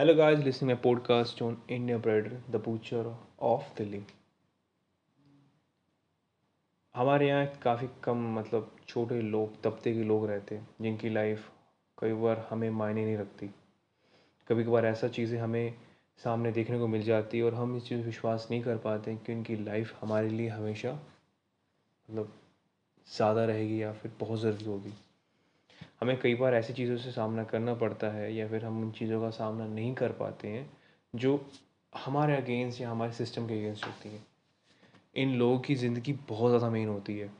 Hello, guys, listening my podcast on India Bread, the butcher of Delhi. हमारे यहाँ काफ़ी कम मतलब छोटे लोग तबके के लोग रहते हैं जिनकी लाइफ कई बार हमें मायने नहीं रखती कभी कभार ऐसा चीज़ें हमें सामने देखने को मिल जाती है और हम इस चीज़ विश्वास नहीं कर पाते कि उनकी लाइफ हमारे लिए हमेशा मतलब ज़्यादा रहेगी या फिर बहुत ज़रूरी होगी हमें कई बार ऐसी चीज़ों से सामना करना पड़ता है या फिर हम उन चीज़ों का सामना नहीं कर पाते हैं, जो हमारे अगेंस्ट या हमारे सिस्टम के अगेंस्ट होती है। इन लोगों की ज़िंदगी बहुत ज़्यादा मेन होती है,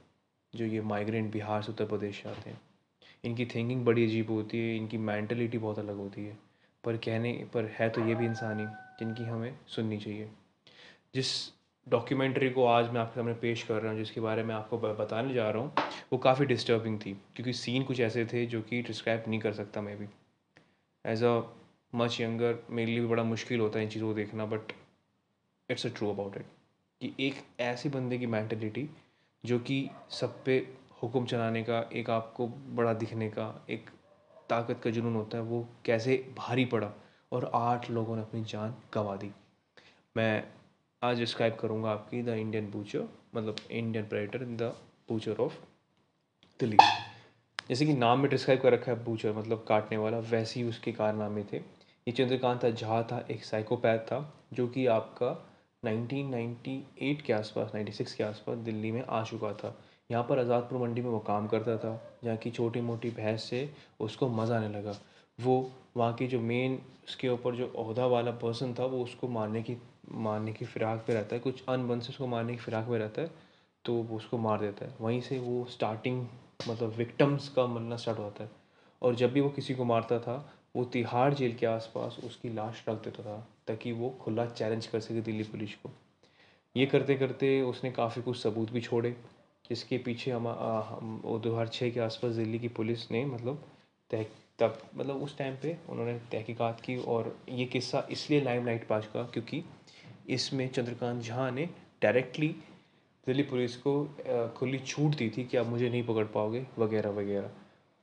जो ये माइग्रेंट बिहार से उत्तर प्रदेश आते हैं। इनकी थिंकिंग बड़ी अजीब होती है, इनकी मैंटलिटी बहुत अलग होती है। पर कहने, पर है तो ये भी इंसानी जिनकी हमें सुननी चाहिए। जिस डॉक्यूमेंट्री को आज मैं आपके सामने पेश कर रहा हूँ, जिसके बारे में आपको बताने जा रहा हूँ। वो काफ़ी डिस्टर्बिंग थी, क्योंकि सीन कुछ ऐसे थे जो कि डिस्क्राइब नहीं कर सकता मैं भी। एज अ मच यंगर मेरे लिए भी बड़ा मुश्किल होता है इन चीज़ों को देखना but it's a true about it कि एक ऐसे बंदे की मैंटलिटी जो कि सब पे हुक्म चलाने का, एक आपको बड़ा दिखने का, एक ताकत का जुनून होता है, वो कैसे भारी पड़ा और आठ लोगों ने अपनी जान गंवा दी। मैं आज डिस्क्राइब करूँगा आपकी द इंडियन बूचर मतलब Indian predator in the butcher of Delhi जैसे कि नाम में डिस्क्राइब कर रखा है बूचर मतलब काटने वाला, वैसे ही उसके कारनामे थे। ये चंद्रकांत झा था, एक साइकोपैथ था, जो कि आपका 1998 के आसपास 96 के आसपास दिल्ली में आ चुका था। यहाँ पर आज़ादपुर मंडी में वो काम करता था, जहाँ की छोटी मोटी भैंस से उसको मज़ा आने लगा। वो वहाँ की जो मेन उसके ऊपर जो अहदा वाला पर्सन था वो उसको मारने की मारने की फ़िराक में रहता है। कुछ अनबन से उसको मारने की फ़िराक में रहता है तो वो उसको मार देता है। वहीं से वो स्टार्टिंग मतलब विक्टम्स का मरना स्टार्ट होता है। और जब भी वो किसी को मारता था वो तिहाड़ जेल के आसपास उसकी लाश रख देता था ताकि वो खुला चैलेंज कर सके दिल्ली पुलिस को। ये करते करते उसने काफ़ी कुछ सबूत भी छोड़े जिसके पीछे हम, दो हज़ार छः के आसपास दिल्ली की पुलिस ने मतलब तब मतलब उस टाइम पे उन्होंने तहकीकात की और ये किस्सा इसलिए लाइम लाइट पास का क्योंकि इसमें चंद्रकांत झा ने डायरेक्टली दिल्ली पुलिस को खुली छूट दी थी कि आप मुझे नहीं पकड़ पाओगे, वगैरह वगैरह।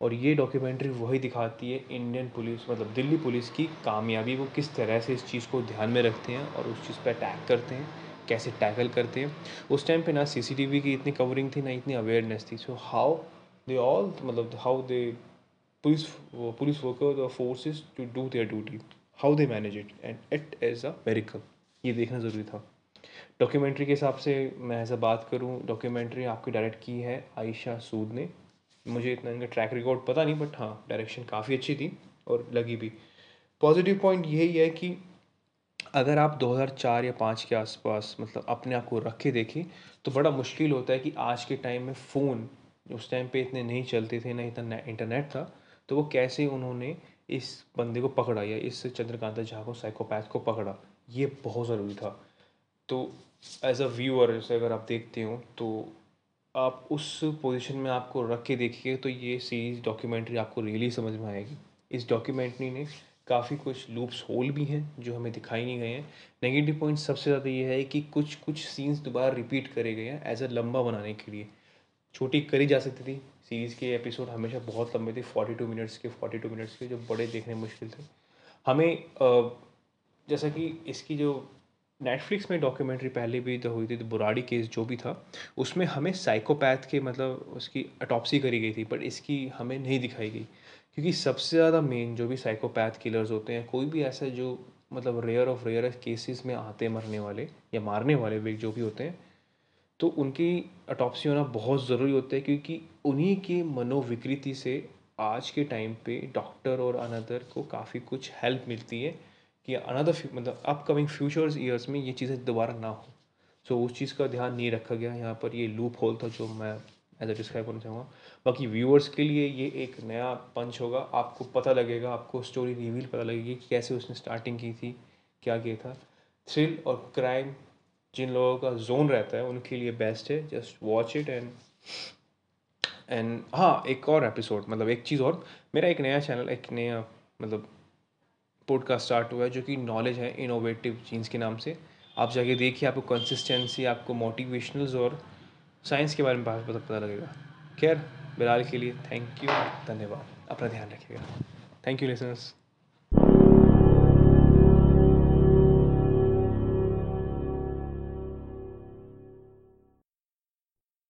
और ये डॉक्यूमेंट्री वही दिखाती है इंडियन पुलिस मतलब दिल्ली पुलिस की कामयाबी, वो किस तरह से इस चीज़ को ध्यान में रखते हैं और उस चीज़ पर अटैक करते हैं, कैसे टैकल करते हैं। उस टाइम पे ना सीसीटीवी की इतनी कवरिंग थी, ना इतनी अवेयरनेस थी। सो हाउ दे ऑल मतलब how they police police worker forces to do their duty how they manage it and it is a miracle ये देखना ज़रूरी था। डॉक्यूमेंट्री के हिसाब से मैं ऐसा बात करूँ डॉक्यूमेंट्री आपकी डायरेक्ट की है, आयशा सूद ने। मुझे इतना इनका ट्रैक रिकॉर्ड पता नहीं बट हाँ डायरेक्शन काफ़ी अच्छी थी और लगी भी। पॉजिटिव पॉइंट यही है कि अगर आप 2004 या 5 के आसपास मतलब अपने आप को रख देखें तो बड़ा मुश्किल होता है कि आज के टाइम में फ़ोन उस टाइम पे इतने नहीं चलते थे, ना इतना इंटरनेट था। तो वो कैसे उन्होंने इस बंदे को पकड़ा या इस चंद्रकांता झा को साइकोपैथ को पकड़ा? ये बहुत ज़रूरी था। तो एज अ व्यूअर से अगर आप देखते हो तो आप उस पोजीशन में आपको रख के देखिए तो ये सीरीज़ डॉक्यूमेंट्री आपको रियली समझ में आएगी। इस डॉक्यूमेंट्री ने काफ़ी कुछ लूप्स होल भी हैं, जो हमें दिखाई नहीं गए हैं। नेगेटिव पॉइंट सबसे ज़्यादा ये है कि कुछ कुछ सीन्स दोबारा रिपीट करे गए हैं एज अ लंबा बनाने के लिए। छोटी करी जा सकती थी सीरीज़ के एपिसोड हमेशा बहुत लंबे थे फोर्टी टू मिनट्स के फोर्टी टू मिनट्स के, जो बड़े देखने मुश्किल थे। हमें जैसा कि इसकी जो नेटफ्लिक्स में डॉक्यूमेंट्री पहले भी तो हुई थी तो बुराड़ी केस जो भी था, उसमें हमें साइकोपैथ के मतलब उसकी अटॉप्सी करी गई थी बट इसकी हमें नहीं दिखाई गई। क्योंकि सबसे ज़्यादा मेन जो भी साइकोपैथ किलर्स होते हैं, कोई भी ऐसा जो मतलब रेयर ऑफ़ रेयर केसेस में आते मरने वाले या मारने वाले जो भी होते हैं तो उनकी अटॉप्सी होना बहुत ज़रूरी होता है क्योंकि उन्हीं के मनोविकृति से आज के टाइम पे डॉक्टर और अनदर को काफ़ी कुछ हेल्प मिलती है कि अनदर मतलब अपकमिंग फ्यूचर्स ईयर्स में ये चीज़ें दोबारा ना हो। सो so, उस चीज़ का ध्यान नहीं रखा गया। यहाँ पर ये लूप होल था जो मैं एज अ डिस्क्राइब करना चाहूँगा। बाकी व्यूअर्स के लिए ये एक नया पंच होगा। आपको पता लगेगा आपको स्टोरी रिवील पता लगेगी कि कैसे उसने स्टार्टिंग की थी क्या किया था। थ्रिल और क्राइम जिन लोगों का जोन रहता है, उनके लिए बेस्ट है just watch it and and हाँ एक और एपिसोड मतलब एक चीज़ और, मेरा एक नया चैनल एक नया मतलब पॉडकास्ट स्टार्ट हुआ है, जो कि नॉलेज है इनोवेटिव जीन्स के नाम से। आप जाके देखिए, आपको कंसिस्टेंसी आपको मोटिवेशनल्स और साइंस के बारे में बात पता पता लगेगा। खैर, बिलाल के लिए थैंक यू धन्यवाद। अपना ध्यान रखिएगा। Thank you listeners